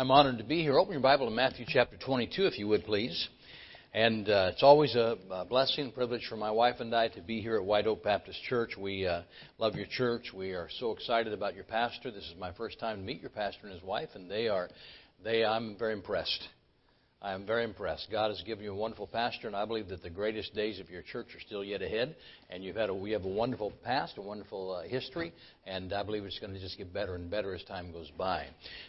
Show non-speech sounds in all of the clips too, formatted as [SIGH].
I'm honored to be here. Open your Bible to Matthew chapter 22, if you would, please. And uh, it's always a, a blessing and privilege for my wife and I to be here at White Oak Baptist Church. We uh, love your church. We are so excited about your pastor. This is my first time to meet your pastor and his wife, and they are, they, I'm very impressed. I am very impressed. God has given you a wonderful pastor, and I believe that the greatest days of your church are still yet ahead. And you've had a, we have a wonderful past, a wonderful uh, history, and I believe it's going to just get better and better as time goes by.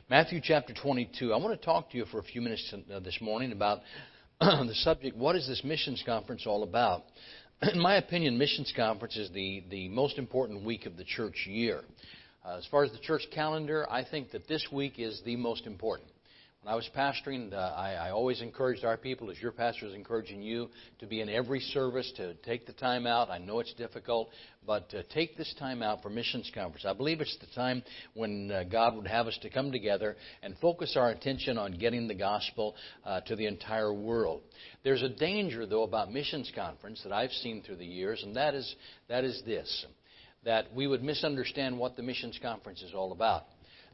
Matthew chapter 22. I want to talk to you for a few minutes uh, this morning about [CLEARS THROAT] the subject: What is this missions conference all about? In my opinion, missions conference is the the most important week of the church year. Uh, as far as the church calendar, I think that this week is the most important. When I was pastoring, uh, I, I always encouraged our people, as your pastor is encouraging you, to be in every service, to take the time out. I know it's difficult, but to take this time out for missions conference. I believe it's the time when uh, God would have us to come together and focus our attention on getting the gospel uh, to the entire world. There's a danger, though, about missions conference that I've seen through the years, and that is that is this: that we would misunderstand what the missions conference is all about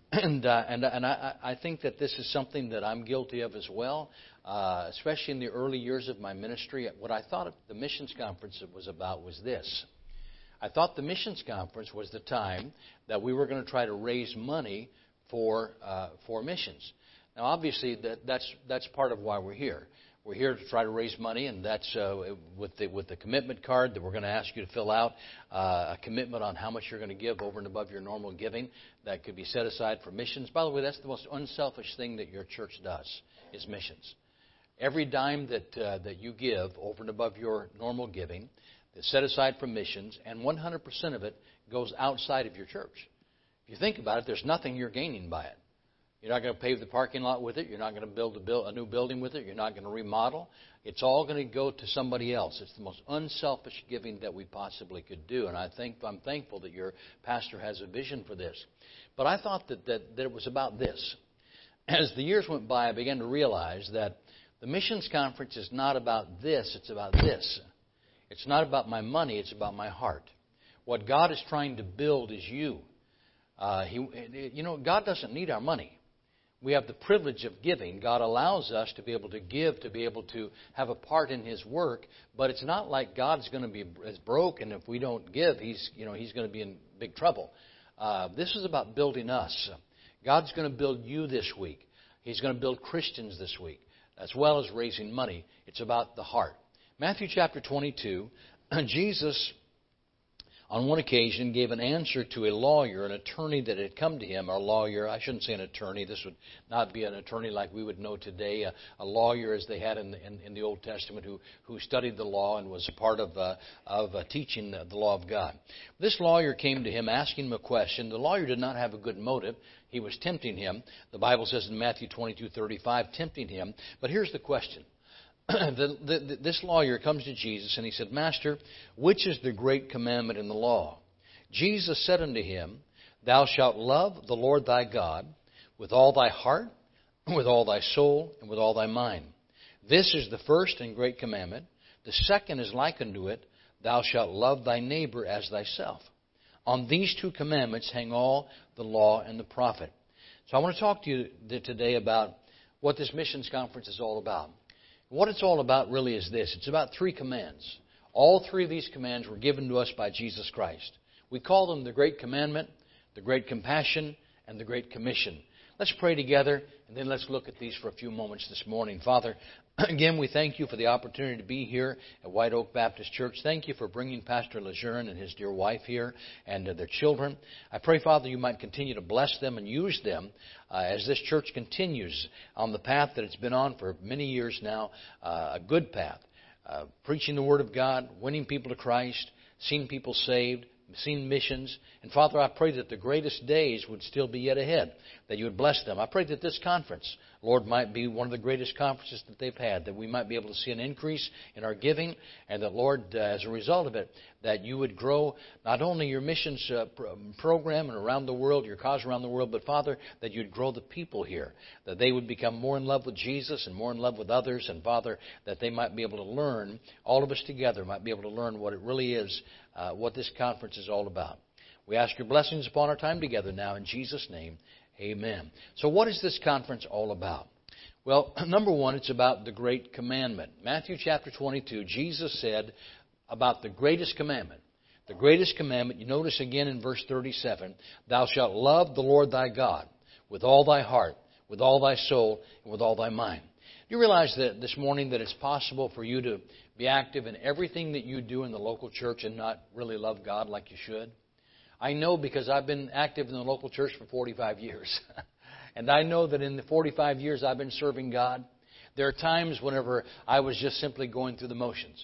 [CLEARS THROAT] and uh, and and I, I think that this is something that I'm guilty of as well, uh, especially in the early years of my ministry. What I thought the missions conference was about was this. I thought the missions conference was the time that we were going to try to raise money for uh, for missions. Now, obviously, that, that's that's part of why we're here. We're here to try to raise money, and that's uh, with the with the commitment card that we're going to ask you to fill out uh, a commitment on how much you're going to give over and above your normal giving that could be set aside for missions. By the way, that's the most unselfish thing that your church does is missions. Every dime that uh, that you give over and above your normal giving is set aside for missions, and 100% of it goes outside of your church. If you think about it, there's nothing you're gaining by it. You're not going to pave the parking lot with it. You're not going to build a, build a new building with it. You're not going to remodel. It's all going to go to somebody else. It's the most unselfish giving that we possibly could do. And I think I'm thankful that your pastor has a vision for this. But I thought that, that, that it was about this. As the years went by, I began to realize that the missions conference is not about this, it's about this. It's not about my money, it's about my heart. What God is trying to build is you. Uh, he, you know, God doesn't need our money we have the privilege of giving. God allows us to be able to give, to be able to have a part in His work. But it's not like God's going to be as broke, and if we don't give, He's you know He's going to be in big trouble. Uh, this is about building us. God's going to build you this week. He's going to build Christians this week, as well as raising money. It's about the heart. Matthew chapter 22, [CLEARS THROAT] Jesus on one occasion gave an answer to a lawyer, an attorney that had come to him, a lawyer, I shouldn't say an attorney, this would not be an attorney like we would know today, a, a lawyer as they had in the, in, in, the Old Testament who, who studied the law and was a part of, uh, of uh, teaching the, the law of God. This lawyer came to him asking him a question. The lawyer did not have a good motive. He was tempting him. The Bible says in Matthew 22:35, tempting him. But here's the question. [CLEARS THROAT] [CLEARS THROAT] the, the, this lawyer comes to Jesus and he said, Master, which is the great commandment in the law? Jesus said unto him, Thou shalt love the Lord thy God with all thy heart, [CLEARS THROAT] with all thy soul, and with all thy mind. This is the first and great commandment. The second is like unto it, Thou shalt love thy neighbor as thyself. On these two commandments hang all the law and the prophet. So I want to talk to you today about what this missions conference is all about. What it's all about really is this it's about three commands. All three of these commands were given to us by Jesus Christ. We call them the Great Commandment, the Great Compassion, and the Great Commission. Let's pray together, and then let's look at these for a few moments this morning. Father, [CLEARS THROAT] again, we thank you for the opportunity to be here at White Oak Baptist Church. Thank you for bringing Pastor Lejeune and his dear wife here and uh, their children. I pray, Father, you might continue to bless them and use them uh, as this church continues on the path that it's been on for many years now, uh, a good path. Uh, preaching the Word of God, winning people to Christ, seeing people saved, seen missions. And Father, I pray that the greatest days would still be yet ahead, that you would bless them. I pray that this conference, Lord, might be one of the greatest conferences that they've had, that we might be able to see an increase in our giving, and that, Lord, uh, as a result of it, that you would grow not only your missions uh, program and around the world, your cause around the world, but Father, that you'd grow the people here, that they would become more in love with Jesus and more in love with others, and Father, that they might be able to learn, all of us together might be able to learn what it really is, uh, what this conference is all about. We ask your blessings upon our time together now in Jesus' name. Amen. So, what is this conference all about? Well, [CLEARS THROAT] number one, it's about the great commandment. Matthew chapter 22, Jesus said about the greatest commandment. The greatest commandment, you notice again in verse 37 Thou shalt love the Lord thy God with all thy heart, with all thy soul, and with all thy mind. Do you realize that this morning that it's possible for you to be active in everything that you do in the local church and not really love God like you should? I know because I've been active in the local church for 45 years. [LAUGHS] and I know that in the 45 years I've been serving God, there are times whenever I was just simply going through the motions.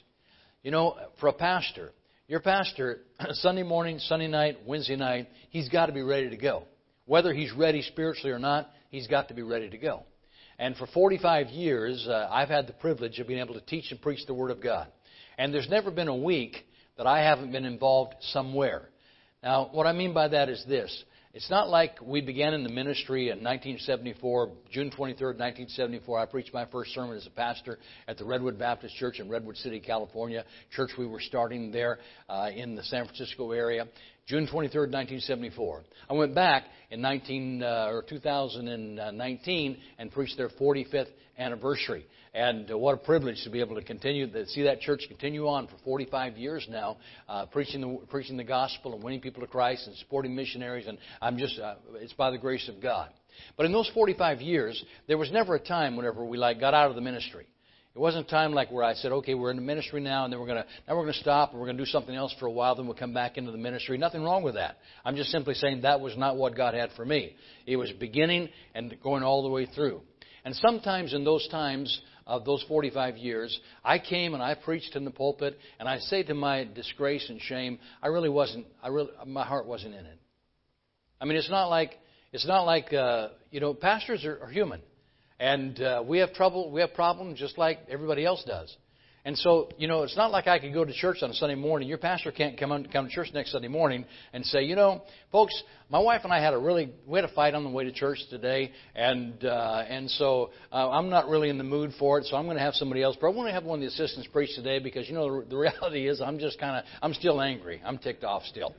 You know, for a pastor, your pastor, [CLEARS THROAT] Sunday morning, Sunday night, Wednesday night, he's got to be ready to go. Whether he's ready spiritually or not, he's got to be ready to go. And for 45 years, uh, I've had the privilege of being able to teach and preach the Word of God. And there's never been a week that I haven't been involved somewhere. Now, what I mean by that is this. It's not like we began in the ministry in 1974, June 23, 1974. I preached my first sermon as a pastor at the Redwood Baptist Church in Redwood City, California, church we were starting there uh, in the San Francisco area. June 23, 1974. I went back in 19 uh, or 2019 and preached their 45th anniversary. And uh, what a privilege to be able to continue to see that church continue on for 45 years now, uh, preaching the preaching the gospel and winning people to Christ and supporting missionaries. And I'm just uh, it's by the grace of God. But in those 45 years, there was never a time whenever we like got out of the ministry. It wasn't a time like where I said, okay, we're in the ministry now, and then we're to now we're to stop, and we're to do something else for a while, then we'll come back into the ministry. Nothing wrong with that. I'm just simply saying that was not what God had for me. It was beginning and going all the way through. And sometimes in those times of those 45 years, I came and I preached in the pulpit, and I say to my disgrace and shame, I really wasn't. I really, my heart wasn't in it. I mean, it's not like it's not like uh, you know, pastors are, are human. And uh, we have trouble, we have problems just like everybody else does. And so, you know, it's not like I could go to church on a Sunday morning. Your pastor can't come, on, come to church next Sunday morning and say, you know, folks, my wife and I had a really, we had a fight on the way to church today, and uh, and so uh, I'm not really in the mood for it. So I'm going to have somebody else. But I want to have one of the assistants preach today because you know the, the reality is I'm just kind of, I'm still angry. I'm ticked off still.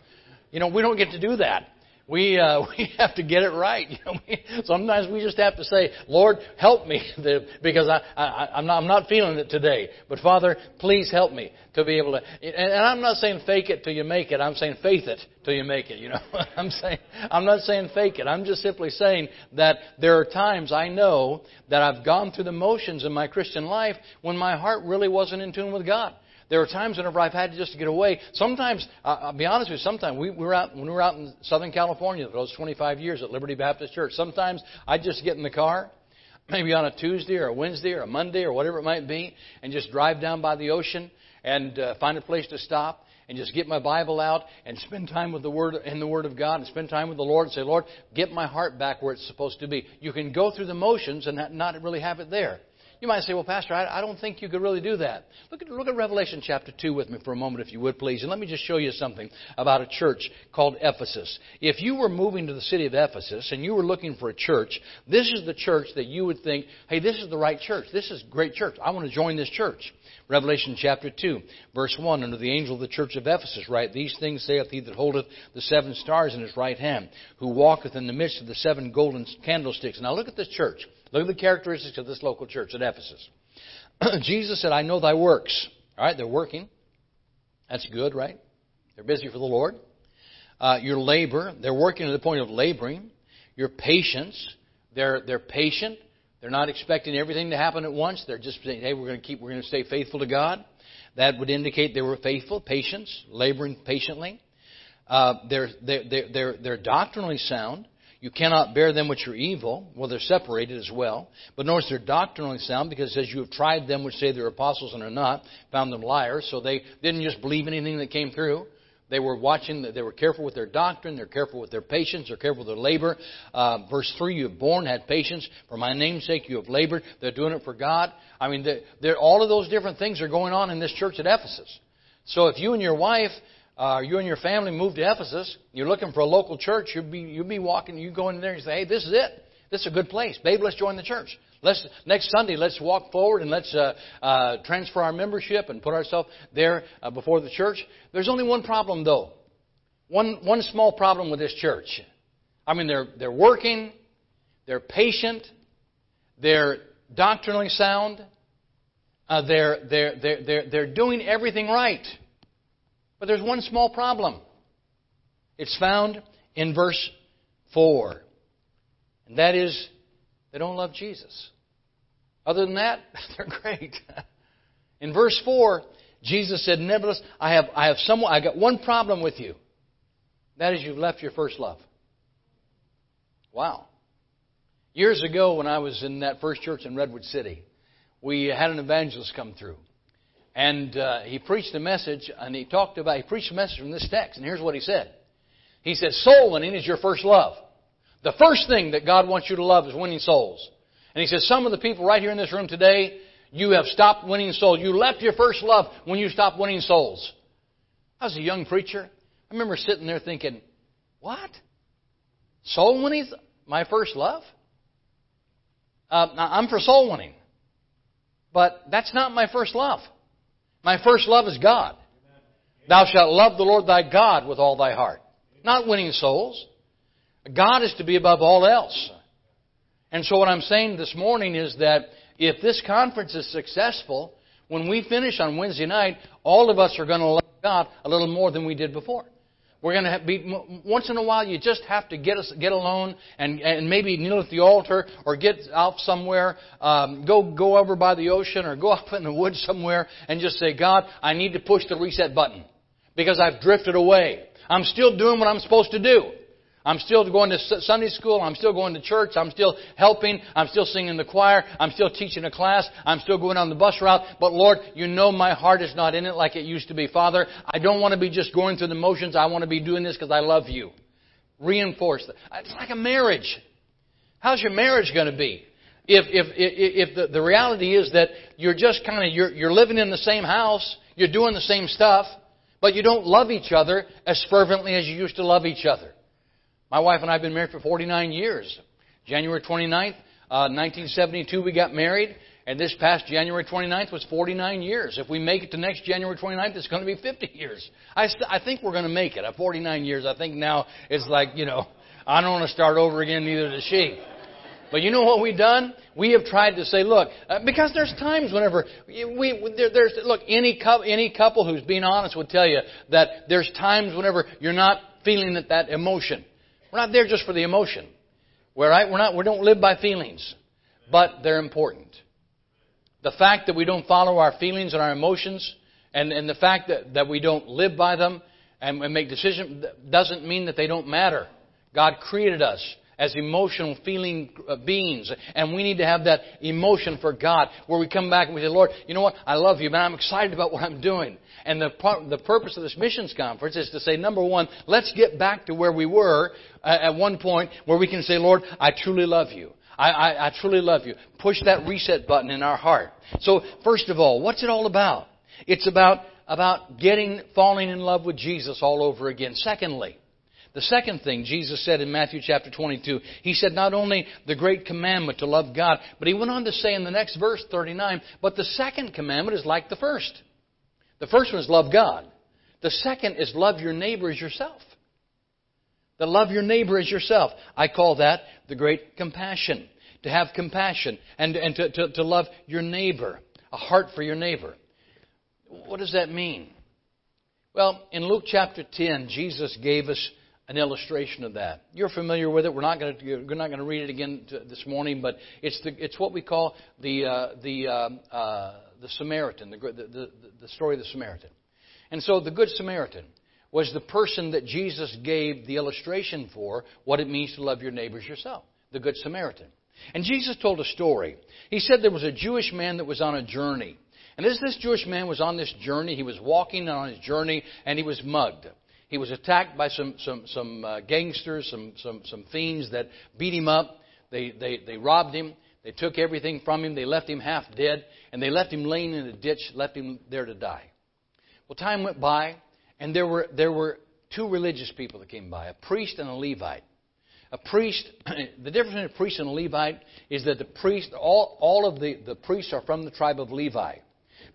You know, we don't get to do that we uh, [LAUGHS] we have to get it right. [LAUGHS] You know, we, sometimes we just have to say, "Lord, help me," [LAUGHS] because I, I I'm not I'm not feeling it today. But Father, please help me to be able to. And, and I'm not saying fake it till you make it. I'm saying faith it till you make it. You know, I'm saying I'm not saying fake it. I'm just simply saying that there are times I know that I've gone through the motions in my Christian life when my heart really wasn't in tune with God. There are times whenever I've had to just get away. Sometimes, I'll be honest with you, sometimes we, we were out, when we were out in Southern California those 25 years at Liberty Baptist Church, sometimes I'd just get in the car, [CLEARS THROAT] maybe on a Tuesday or a Wednesday or a Monday or whatever it might be, and just drive down by the ocean and uh, find a place to stop and just get my Bible out and spend time with the Word in the Word of God and spend time with the Lord and say, Lord, get my heart back where it's supposed to be. You can go through the motions and not really have it there. You might say, well, Pastor, I, I don't think you could really do that. Look at, look at Revelation chapter 2 with me for a moment, if you would, please. And let me just show you something about a church called Ephesus. If you were moving to the city of Ephesus and you were looking for a church, this is the church that you would think, hey, this is the right church. This is a great church. I want to join this church. Revelation chapter 2, verse 1, under the angel of the church of Ephesus, write, These things saith he that holdeth the seven stars in his right hand, who walketh in the midst of the seven golden candlesticks. Now look at this church. Look at the characteristics of this local church at Ephesus. [CLEARS THROAT] Jesus said, I know thy works. All right, they're working. That's good, right? They're busy for the Lord. Uh, your labor, they're working to the point of laboring. Your patience, they're, they're patient. They're not expecting everything to happen at once. They're just saying, hey, we're going to keep, we're going to stay faithful to God. That would indicate they were faithful, patience, laboring patiently. Uh, they're, they're, they're, they're doctrinally sound. You cannot bear them which are evil. Well, they're separated as well. But notice they're doctrinally sound because it says you have tried them which say they're apostles and are not, found them liars. So they didn't just believe anything that came through. They were watching, they were careful with their doctrine, they're careful with their patience, they're careful with their labor. Uh, verse 3, you have borne, had patience. For my name's sake, you have labored. They're doing it for God. I mean, they're, they're, all of those different things are going on in this church at Ephesus. So if you and your wife uh, you and your family move to Ephesus, you're looking for a local church, you'll be, you'll be walking, you go in there and say, hey, this is it. This is a good place. Babe, let's join the church. Let's, next Sunday, let's walk forward and let's uh, uh, transfer our membership and put ourselves there uh, before the church. There's only one problem, though. One, one small problem with this church. I mean, they're, they're working, they're patient, they're doctrinally sound, uh, they're, they're, they're, they're, they're doing everything right. But there's one small problem. It's found in verse 4. And that is, they don't love Jesus. Other than that, [LAUGHS] they're great. In verse 4, Jesus said, Nevertheless, I have, I have someone, I got one problem with you. That is, you've left your first love. Wow. Years ago, when I was in that first church in Redwood City, we had an evangelist come through. And uh, he preached a message, and he talked about, he preached a message from this text, and here's what he said. He said, Soul winning is your first love. The first thing that God wants you to love is winning souls. And he says, Some of the people right here in this room today, you have stopped winning souls. You left your first love when you stopped winning souls. I was a young preacher. I remember sitting there thinking, What? Soul winning my first love? Uh, I'm for soul winning. But that's not my first love. My first love is God. Thou shalt love the Lord thy God with all thy heart. Not winning souls. God is to be above all else. And so what I'm saying this morning is that if this conference is successful, when we finish on Wednesday night, all of us are going to love God a little more than we did before. We're going to be once in a while. You just have to get us get alone and and maybe kneel at the altar or get out somewhere. Um, go go over by the ocean or go [LAUGHS] up in the woods somewhere and just say, God, I need to push the reset button because I've drifted away. I'm still doing what I'm supposed to do. I'm still going to Sunday school. I'm still going to church. I'm still helping. I'm still singing the choir. I'm still teaching a class. I'm still going on the bus route. But Lord, you know my heart is not in it like it used to be. Father, I don't want to be just going through the motions. I want to be doing this because I love you. Reinforce that. It's like a marriage. How's your marriage going to be? If, if, if, if the, the reality is that you're just kind of, you're, you're living in the same house, you're doing the same stuff, but you don't love each other as fervently as you used to love each other. My wife and I have been married for 49 years. January 29th, uh, 1972, we got married. And this past January 29th was 49 years. If we make it to next January 29th, it's going to be 50 [LAUGHS] years. I, st- I think we're going to make it. At 49 years, I think now it's like, you know, I don't want to start over again, neither does she. But you know what we've done? We have tried to say, look, uh, because there's times whenever we, there, there's, look, any any couple who's being honest would tell you that there's times whenever you're not feeling that, that emotion. We're not there just for the emotion. We're, right? We're not, we don't live by feelings, but they're important. The fact that we don't follow our feelings and our emotions, and, and the fact that, that we don't live by them and, and make decisions, doesn't mean that they don't matter. God created us as emotional feeling uh, beings. And we need to have that emotion for God where we come back and we say, Lord, you know what? I love you, but I'm excited about what I'm doing. And the, the purpose of this missions conference is to say, number one, let's get back to where we were at one point where we can say, Lord, I truly love you. I, I, I truly love you. Push that reset button in our heart. So, first of all, what's it all about? It's about, about getting, falling in love with Jesus all over again. Secondly, the second thing Jesus said in Matthew chapter 22, he said not only the great commandment to love God, but he went on to say in the next verse, 39, but the second commandment is like the first. The first one is love God. The second is love your neighbor as yourself. The love your neighbor as yourself. I call that the great compassion. To have compassion and, and to, to, to love your neighbor. A heart for your neighbor. What does that mean? Well, in Luke chapter 10, Jesus gave us an illustration of that. You're familiar with it. We're not going to we're not going to read it again this morning, but it's the it's what we call the uh, the uh, uh, the Samaritan, the, the the story of the Samaritan. And so the Good Samaritan was the person that Jesus gave the illustration for what it means to love your neighbors yourself. The Good Samaritan. And Jesus told a story. He said there was a Jewish man that was on a journey. And as this Jewish man was on this journey, he was walking on his journey and he was mugged. He was attacked by some, some, some uh, gangsters, some, some, some fiends that beat him up. They, they, they robbed him. They took everything from him. They left him half dead. And they left him laying in a ditch, left him there to die. Well, time went by, and there were, there were two religious people that came by a priest and a Levite. A priest, [CLEARS THROAT] the difference between a priest and a Levite is that the priest, all, all of the, the priests are from the tribe of Levi.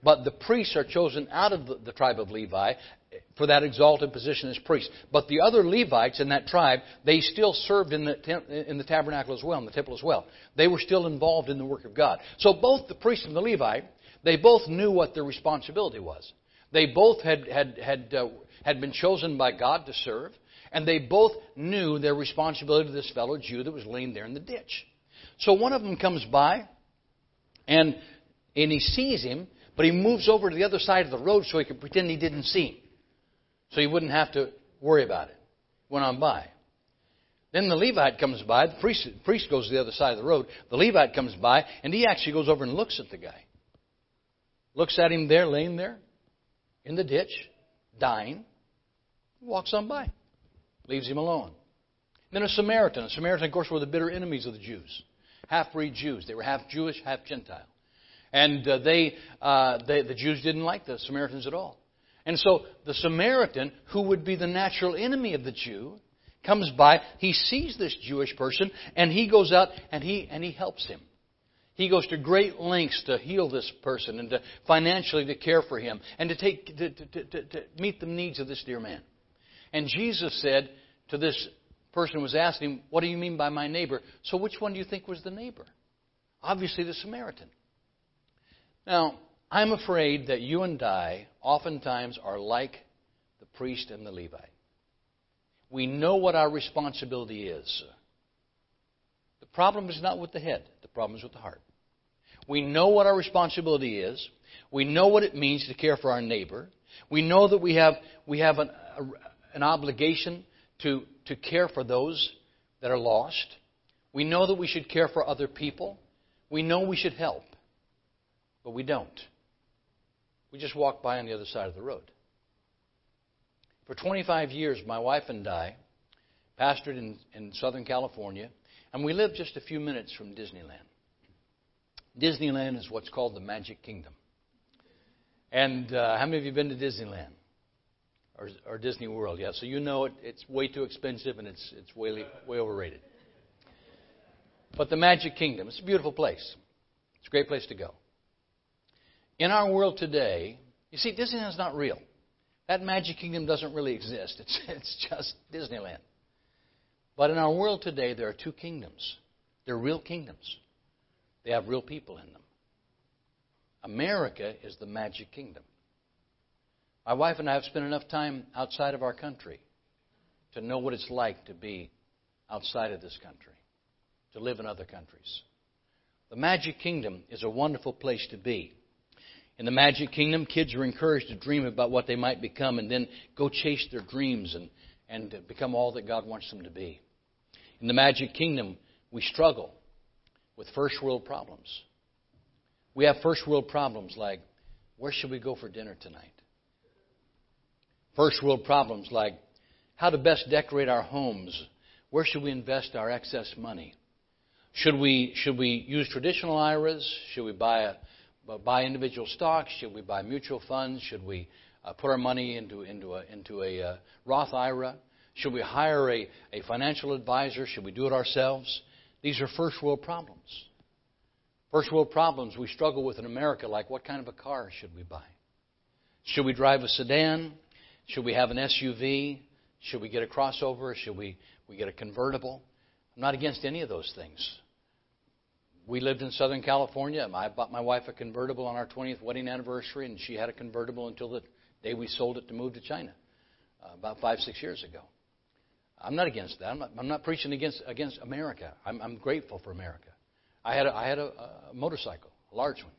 But the priests are chosen out of the, the tribe of Levi for that exalted position as priests. But the other Levites in that tribe, they still served in the, in the tabernacle as well, in the temple as well. They were still involved in the work of God. So both the priest and the Levite, they both knew what their responsibility was. They both had, had, had, uh, had been chosen by God to serve, and they both knew their responsibility to this fellow Jew that was laying there in the ditch. So one of them comes by, and, and he sees him, but he moves over to the other side of the road so he could pretend he didn't see him. So he wouldn't have to worry about it. Went on by. Then the Levite comes by. The priest, priest goes to the other side of the road. The Levite comes by, and he actually goes over and looks at the guy. Looks at him there, laying there, in the ditch, dying. Walks on by. Leaves him alone. Then a Samaritan. A Samaritan, of course, were the bitter enemies of the Jews. Half breed Jews. They were half Jewish, half Gentile. And uh, they, uh, they, the Jews didn't like the Samaritans at all. And so the Samaritan, who would be the natural enemy of the Jew, comes by. He sees this Jewish person, and he goes out and he, and he helps him. He goes to great lengths to heal this person and to financially to care for him and to, take, to, to, to, to meet the needs of this dear man. And Jesus said to this person who was asking What do you mean by my neighbor? So which one do you think was the neighbor? Obviously, the Samaritan. Now, I'm afraid that you and I oftentimes are like the priest and the Levite. We know what our responsibility is. The problem is not with the head, the problem is with the heart. We know what our responsibility is. We know what it means to care for our neighbor. We know that we have, we have an, a, an obligation to, to care for those that are lost. We know that we should care for other people. We know we should help. But we don't. We just walk by on the other side of the road. For 25 years, my wife and I pastored in, in Southern California, and we lived just a few minutes from Disneyland. Disneyland is what's called the Magic Kingdom. And uh, how many of you been to Disneyland? Or, or Disney World? Yeah, so you know it, it's way too expensive and it's, it's way, way overrated. But the Magic Kingdom, it's a beautiful place. It's a great place to go. In our world today, you see, Disneyland's not real. That Magic Kingdom doesn't really exist. It's, [LAUGHS] it's just Disneyland. But in our world today, there are two kingdoms. They're real kingdoms. They have real people in them. America is the Magic Kingdom. My wife and I have spent enough time outside of our country to know what it's like to be outside of this country, to live in other countries. The Magic Kingdom is a wonderful place to be. In the Magic Kingdom, kids are encouraged to dream about what they might become and then go chase their dreams and, and become all that God wants them to be. In the Magic Kingdom, we struggle with first world problems. We have first world problems like where should we go for dinner tonight? First world problems like how to best decorate our homes. Where should we invest our excess money? Should we, should we use traditional IRAs? Should we buy a, buy individual stocks? Should we buy mutual funds? Should we uh, put our money into, into a, into a uh, Roth IRA? Should we hire a, a financial advisor? Should we do it ourselves? These are first world problems. First world problems we struggle with in America, like what kind of a car should we buy? Should we drive a sedan? Should we have an SUV? Should we get a crossover? Should we, we get a convertible? I'm not against any of those things we lived in Southern California. I bought my wife a convertible on our 20th wedding anniversary, and she had a convertible until the day we sold it to move to China, uh, about five, six years ago. I'm not against that. I'm not, I'm not preaching against against America. I'm, I'm grateful for America. I had a, I had a, a motorcycle, a large one,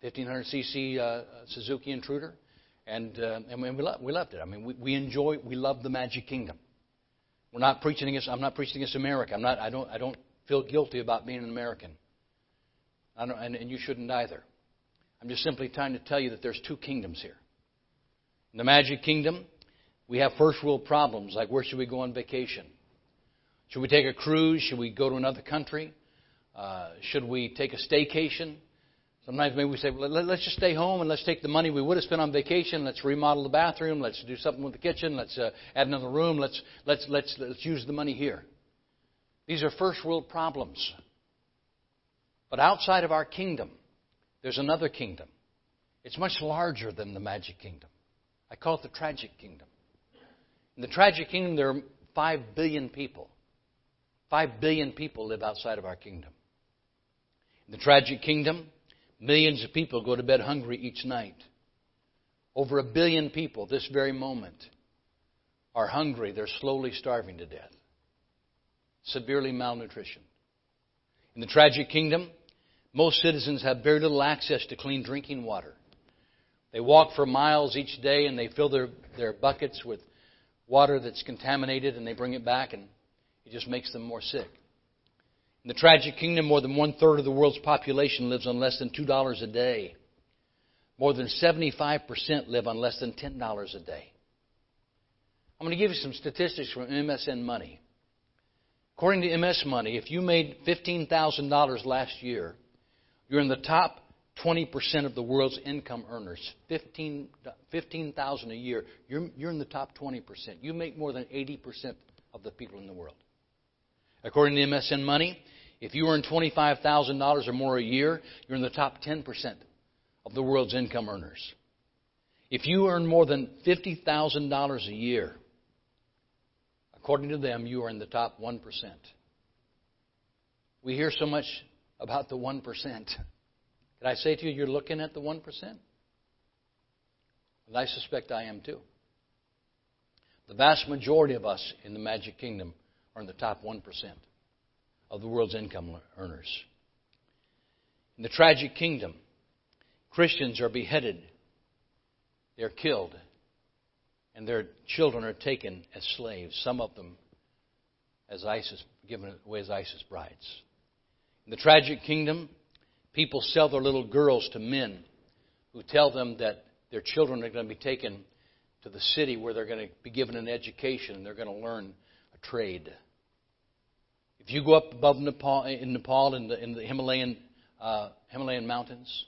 1500 cc uh, Suzuki Intruder, and uh, and we, lo- we loved it. I mean, we, we enjoy, we love the Magic Kingdom. We're not preaching against. I'm not preaching against America. I'm not. I don't. I don't feel guilty about being an American I don't, and, and you shouldn't either. I'm just simply trying to tell you that there's two kingdoms here. The magic kingdom, we have first world problems like where should we go on vacation? Should we take a cruise? Should we go to another country? Uh, should we take a staycation? Sometimes maybe we say, let's just stay home and let's take the money we would have spent on vacation. Let's remodel the bathroom. Let's do something with the kitchen. Let's uh, add another room. Let's, let's, let's, let's use the money here. These are first world problems. But outside of our kingdom, there's another kingdom. It's much larger than the magic kingdom. I call it the tragic kingdom. In the tragic kingdom, there are 5 billion people. 5 billion people live outside of our kingdom. In the tragic kingdom, millions of people go to bed hungry each night. Over a billion people, this very moment, are hungry. They're slowly starving to death. Severely malnutrition. In the tragic kingdom, most citizens have very little access to clean drinking water. They walk for miles each day and they fill their, their buckets with water that's contaminated and they bring it back and it just makes them more sick. In the tragic kingdom, more than one third of the world's population lives on less than $2 a day. More than 75% live on less than $10 a day. I'm going to give you some statistics from MSN Money. According to MSN Money, if you made $15,000 last year, you're in the top 20% of the world's income earners. 15,000 15, a year. You're, you're in the top 20%. You make more than 80% of the people in the world. According to MSN Money, if you earn $25,000 or more a year, you're in the top 10% of the world's income earners. If you earn more than $50,000 a year, according to them, you are in the top 1%. We hear so much about the 1%. Can I say to you, you're looking at the 1%? And I suspect I am too. The vast majority of us in the Magic Kingdom are in the top 1% of the world's income earners. In the tragic kingdom, Christians are beheaded, they're killed, and their children are taken as slaves, some of them as ISIS, given away as ISIS brides. In the tragic kingdom, people sell their little girls to men who tell them that their children are going to be taken to the city where they're going to be given an education and they're going to learn a trade. If you go up above Nepal, in Nepal, in the, in the Himalayan, uh, Himalayan mountains,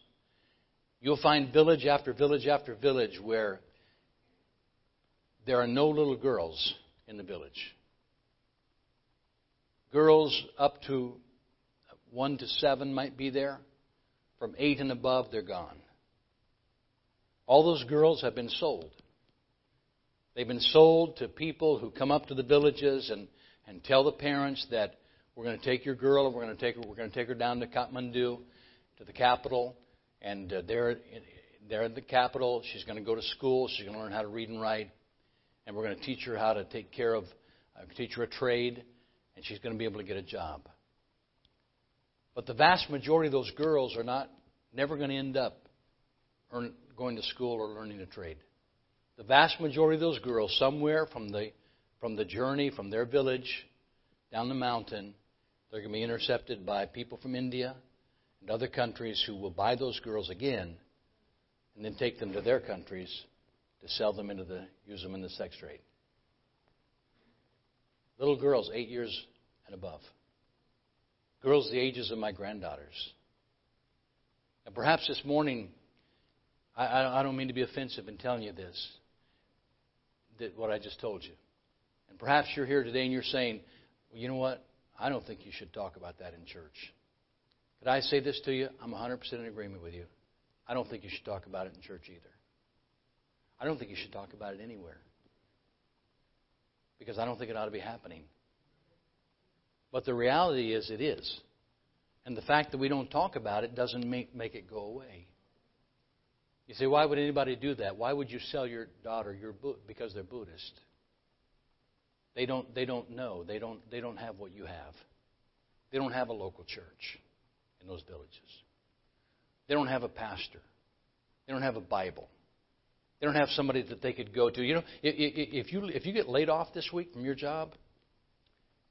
you'll find village after village after village where there are no little girls in the village. Girls up to one to seven might be there. From eight and above, they're gone. All those girls have been sold. They've been sold to people who come up to the villages and, and tell the parents that we're going to take your girl and we're going to take her, we're going to take her down to Kathmandu, to the capital, and uh, there, there in the capital, she's going to go to school. She's going to learn how to read and write, and we're going to teach her how to take care of, uh, teach her a trade, and she's going to be able to get a job. But the vast majority of those girls are not never going to end up earn, going to school or learning a trade. The vast majority of those girls, somewhere from the from the journey from their village down the mountain, they're going to be intercepted by people from India and other countries who will buy those girls again and then take them to their countries to sell them into the use them in the sex trade. Little girls, eight years and above. Girls the ages of my granddaughters. And perhaps this morning, I, I don't mean to be offensive in telling you this, that what I just told you. And perhaps you're here today and you're saying, well, you know what? I don't think you should talk about that in church. Could I say this to you? I'm 100% in agreement with you. I don't think you should talk about it in church either. I don't think you should talk about it anywhere. Because I don't think it ought to be happening. But the reality is, it is. And the fact that we don't talk about it doesn't make, make it go away. You say, why would anybody do that? Why would you sell your daughter your book? because they're Buddhist? They don't, they don't know. They don't, they don't have what you have. They don't have a local church in those villages. They don't have a pastor. They don't have a Bible. They don't have somebody that they could go to. You know, if you, if you get laid off this week from your job,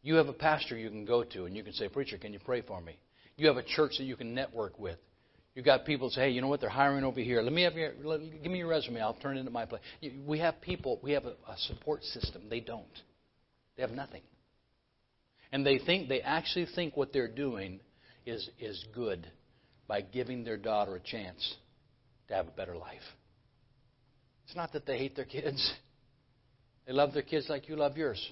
you have a pastor you can go to and you can say, Preacher, can you pray for me? You have a church that you can network with. You've got people say, hey, you know what? They're hiring over here. Let me have your, let, give me your resume. I'll turn it into my place. We have people. We have a, a support system. They don't. They have nothing. And they think they actually think what they're doing is is good by giving their daughter a chance to have a better life. It's not that they hate their kids. They love their kids like you love yours.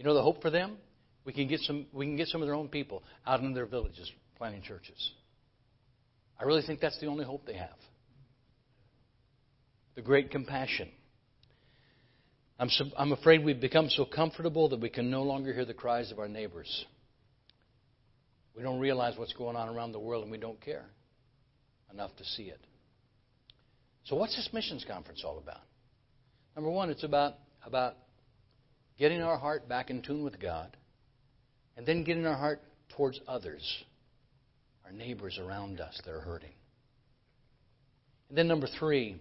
You know the hope for them? We can get some we can get some of their own people out in their villages planting churches. I really think that's the only hope they have. The great compassion. I'm, so, I'm afraid we've become so comfortable that we can no longer hear the cries of our neighbors. We don't realize what's going on around the world and we don't care enough to see it. So, what's this missions conference all about? Number one, it's about, about getting our heart back in tune with God and then getting our heart towards others, our neighbors around us that are hurting. And then, number three,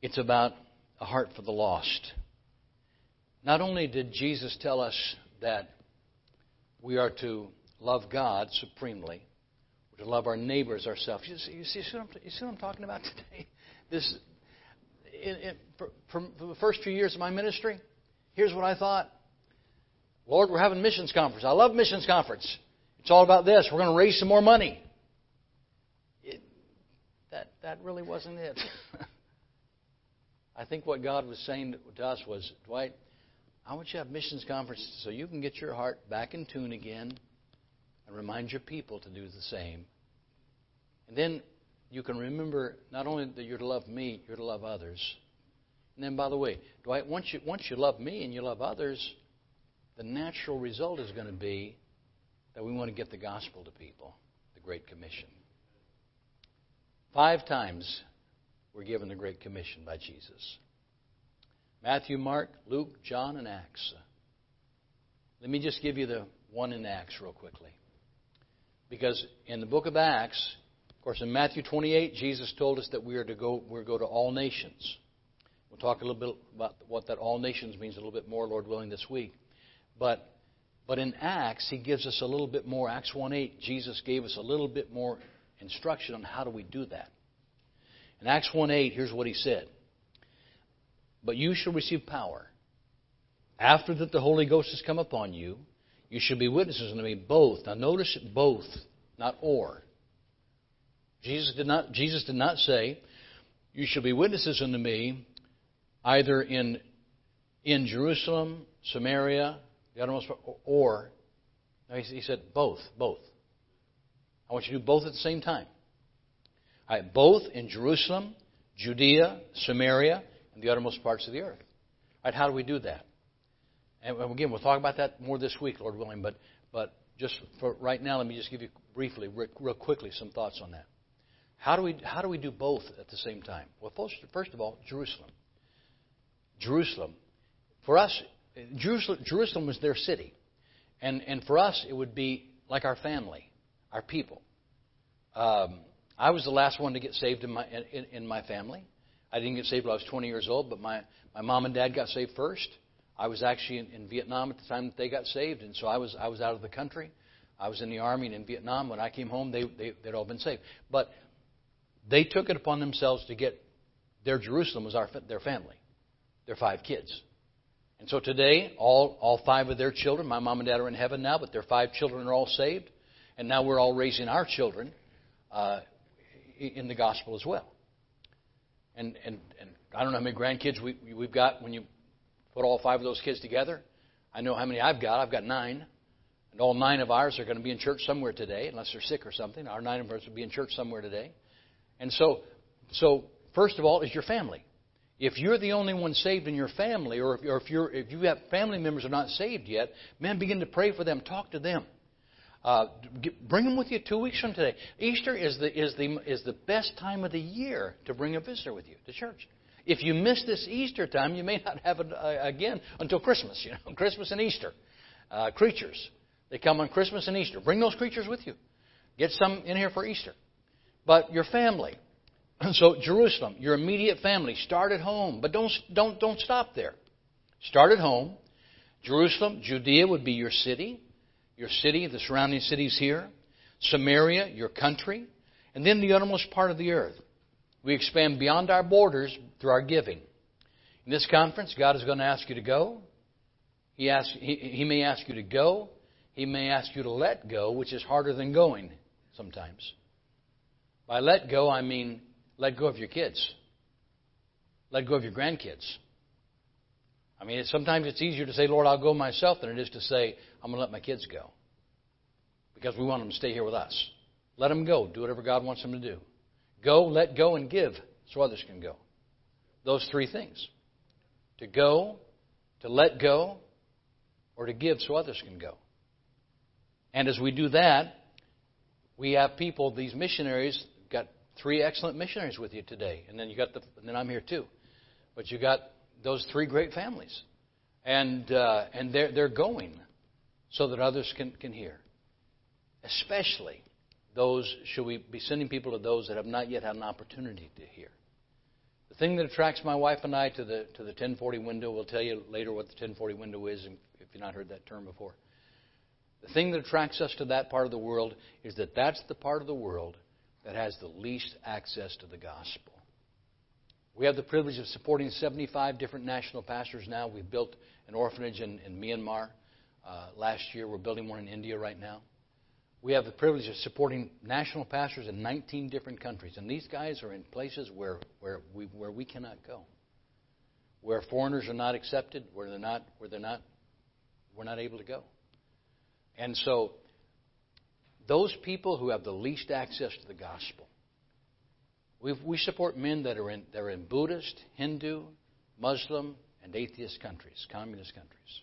it's about a heart for the lost. Not only did Jesus tell us that we are to love God supremely, to love our neighbors ourselves. You see, you see, what, I'm, you see what I'm talking about [LAUGHS] today? This, in, in, for, for, the first few years of my ministry, here's what I thought. Lord, we're having missions conference. I love missions conference. It's all about this. We're going to raise some more money. It, that that really wasn't it. [LAUGHS] I think what God was saying to us was, Dwight, I want you to have missions conferences so you can get your heart back in tune again and remind your people to do the same. And then you can remember not only that you're to love me, you're to love others. And then, by the way, Dwight, once you, once you love me and you love others, the natural result is going to be that we want to get the gospel to people, the Great Commission. Five times we're given the Great Commission by Jesus Matthew, Mark, Luke, John, and Acts. Let me just give you the one in Acts real quickly. Because in the book of Acts, of course, in Matthew 28, Jesus told us that we are to go, we're to go to all nations. We'll talk a little bit about what that all nations means a little bit more, Lord willing, this week. But, but in Acts, he gives us a little bit more. Acts 1.8, Jesus gave us a little bit more instruction on how do we do that. In Acts 1.8, here's what he said. But you shall receive power. After that the Holy Ghost has come upon you, you shall be witnesses unto me both. Now notice both, not or. Jesus did not, Jesus did not say, You shall be witnesses unto me either in, in Jerusalem, Samaria, the uttermost or. He said both, both. I want you to do both at the same time. Both in Jerusalem, Judea, Samaria, and the uttermost parts of the earth. All right, how do we do that? And again, we'll talk about that more this week, Lord willing. But but just for right now, let me just give you briefly, real quickly, some thoughts on that. How do we how do we do both at the same time? Well, first, first of all, Jerusalem. Jerusalem, for us, Jerusalem, Jerusalem was their city, and and for us, it would be like our family, our people. Um, I was the last one to get saved in my in, in my family. I didn't get saved when I was 20 years old, but my my mom and dad got saved first. I was actually in, in Vietnam at the time that they got saved, and so I was I was out of the country. I was in the army and in Vietnam. When I came home, they, they they'd all been saved. But they took it upon themselves to get their Jerusalem was our their family, their five kids. And so today, all all five of their children, my mom and dad are in heaven now, but their five children are all saved, and now we're all raising our children uh, in the gospel as well. And and and I don't know how many grandkids we we've got when you Put all five of those kids together. I know how many I've got. I've got nine. And all nine of ours are going to be in church somewhere today, unless they're sick or something. Our nine of us will be in church somewhere today. And so, so first of all, is your family. If you're the only one saved in your family, or if, or if, you're, if you have family members who are not saved yet, man, begin to pray for them. Talk to them. Uh, get, bring them with you two weeks from today. Easter is the, is, the, is the best time of the year to bring a visitor with you to church. If you miss this Easter time, you may not have it uh, again until Christmas. You know, [LAUGHS] Christmas and Easter. Uh, creatures, they come on Christmas and Easter. Bring those creatures with you. Get some in here for Easter. But your family. [CLEARS THROAT] So Jerusalem, your immediate family, start at home, but don't don't don't stop there. Start at home. Jerusalem, Judea would be your city, your city, the surrounding cities here. Samaria, your country, and then the uttermost part of the earth. We expand beyond our borders through our giving. In this conference, God is going to ask you to go. He, asks, he, he may ask you to go. He may ask you to let go, which is harder than going sometimes. By let go, I mean let go of your kids, let go of your grandkids. I mean, sometimes it's easier to say, Lord, I'll go myself than it is to say, I'm going to let my kids go. Because we want them to stay here with us. Let them go. Do whatever God wants them to do. Go, let go, and give so others can go. Those three things to go, to let go, or to give so others can go. And as we do that, we have people, these missionaries, three excellent missionaries with you today. And then you got the, then I'm here too. But you got those three great families. And, uh, and they're, they're going so that others can, can hear. Especially those, should we be sending people to those that have not yet had an opportunity to hear? The thing that attracts my wife and I to the, to the 1040 window, we'll tell you later what the 1040 window is if you've not heard that term before. The thing that attracts us to that part of the world is that that's the part of the world that has the least access to the gospel. We have the privilege of supporting 75 different national pastors now. We've built an orphanage in, in Myanmar uh, last year. We're building one in India right now. We have the privilege of supporting national pastors in 19 different countries. And these guys are in places where, where, we, where we cannot go, where foreigners are not accepted, where they're not, where they're not, we're not able to go. And so, those people who have the least access to the gospel, we we support men that are, in, that are in Buddhist, Hindu, Muslim, and atheist countries, communist countries.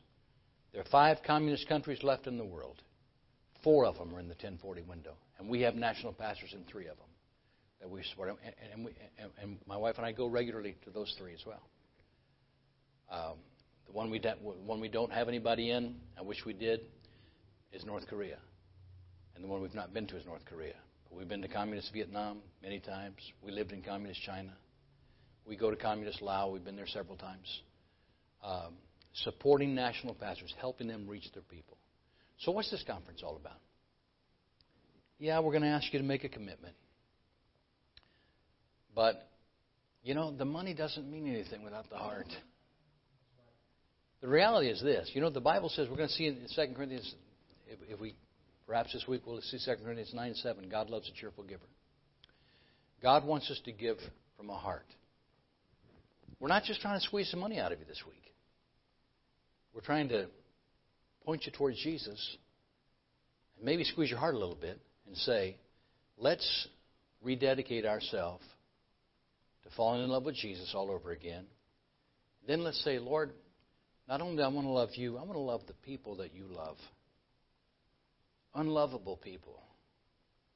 There are five communist countries left in the world. Four of them are in the 1040 window, and we have national pastors in three of them that we support. And, and, we, and, and my wife and I go regularly to those three as well. Um, the one we, one we don't have anybody in, I wish we did, is North Korea. And the one we've not been to is North Korea. But we've been to communist Vietnam many times. We lived in communist China. We go to communist Laos. We've been there several times. Um, supporting national pastors, helping them reach their people. So, what's this conference all about? Yeah, we're going to ask you to make a commitment. But, you know, the money doesn't mean anything without the heart. The reality is this. You know, the Bible says, we're going to see in 2 Corinthians if, if we, perhaps this week we'll see 2 Corinthians 9 7. God loves a cheerful giver. God wants us to give from a heart. We're not just trying to squeeze some money out of you this week. We're trying to point you towards Jesus and maybe squeeze your heart a little bit and say, let's rededicate ourselves to falling in love with Jesus all over again. Then let's say, Lord, not only I want to love you, I want to love the people that you love unlovable people.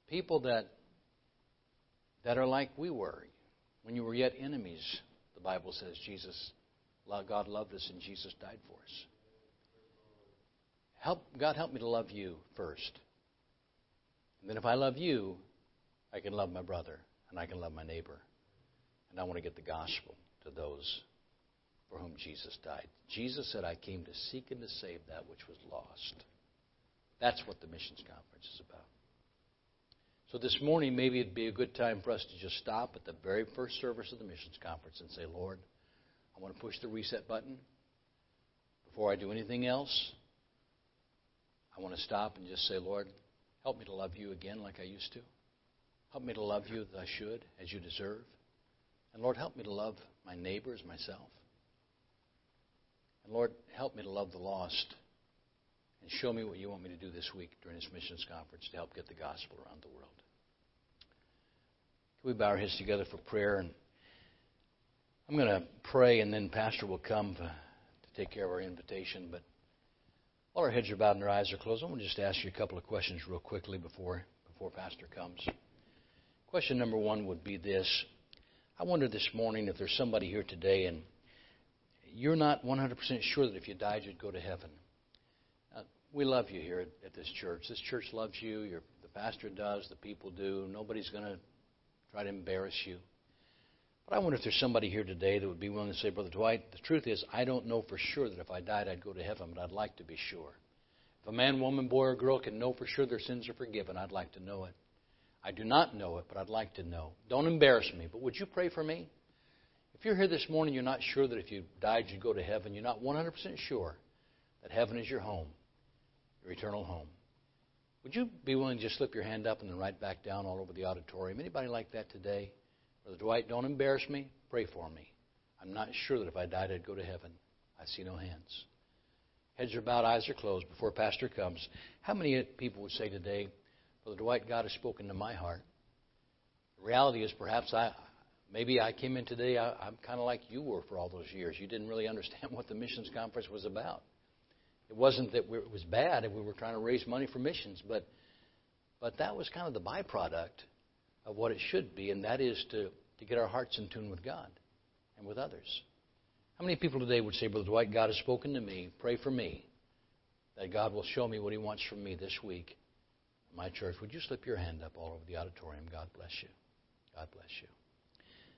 People that that are like we were. When you were yet enemies, the Bible says Jesus God loved us and Jesus died for us. Help God help me to love you first. And then if I love you, I can love my brother and I can love my neighbor. And I want to get the gospel to those for whom Jesus died. Jesus said, I came to seek and to save that which was lost. That's what the missions conference is about. So this morning, maybe it'd be a good time for us to just stop at the very first service of the missions conference and say, Lord, I want to push the reset button. Before I do anything else, I want to stop and just say, Lord, help me to love you again like I used to. Help me to love you as I should, as you deserve. And Lord, help me to love my neighbors, myself. And Lord, help me to love the lost and show me what you want me to do this week during this missions conference to help get the gospel around the world. Can we bow our heads together for prayer? And I'm going to pray, and then Pastor will come to take care of our invitation. But while our heads are bowed and our eyes are closed, I want to just ask you a couple of questions real quickly before before Pastor comes. Question number one would be this: I wonder this morning if there's somebody here today and you're not 100% sure that if you died you'd go to heaven we love you here at, at this church. This church loves you. Your, the pastor does. The people do. Nobody's going to try to embarrass you. But I wonder if there's somebody here today that would be willing to say, Brother Dwight, the truth is, I don't know for sure that if I died, I'd go to heaven, but I'd like to be sure. If a man, woman, boy, or girl can know for sure their sins are forgiven, I'd like to know it. I do not know it, but I'd like to know. Don't embarrass me, but would you pray for me? If you're here this morning, you're not sure that if you died, you'd go to heaven, you're not 100% sure that heaven is your home your eternal home. Would you be willing to just slip your hand up and then right back down all over the auditorium? Anybody like that today? Brother Dwight, don't embarrass me. Pray for me. I'm not sure that if I died, I'd go to heaven. I see no hands. Heads are bowed, eyes are closed before Pastor comes. How many people would say today, Brother Dwight, God has spoken to my heart. The reality is, perhaps I, maybe I came in today, I, I'm kind of like you were for all those years. You didn't really [LAUGHS] understand what the missions conference was about. It wasn't that we, it was bad and we were trying to raise money for missions, but, but that was kind of the byproduct of what it should be, and that is to, to get our hearts in tune with God and with others. How many people today would say, Brother Dwight, God has spoken to me. Pray for me that God will show me what He wants from me this week my church. Would you slip your hand up all over the auditorium? God bless you. God bless you.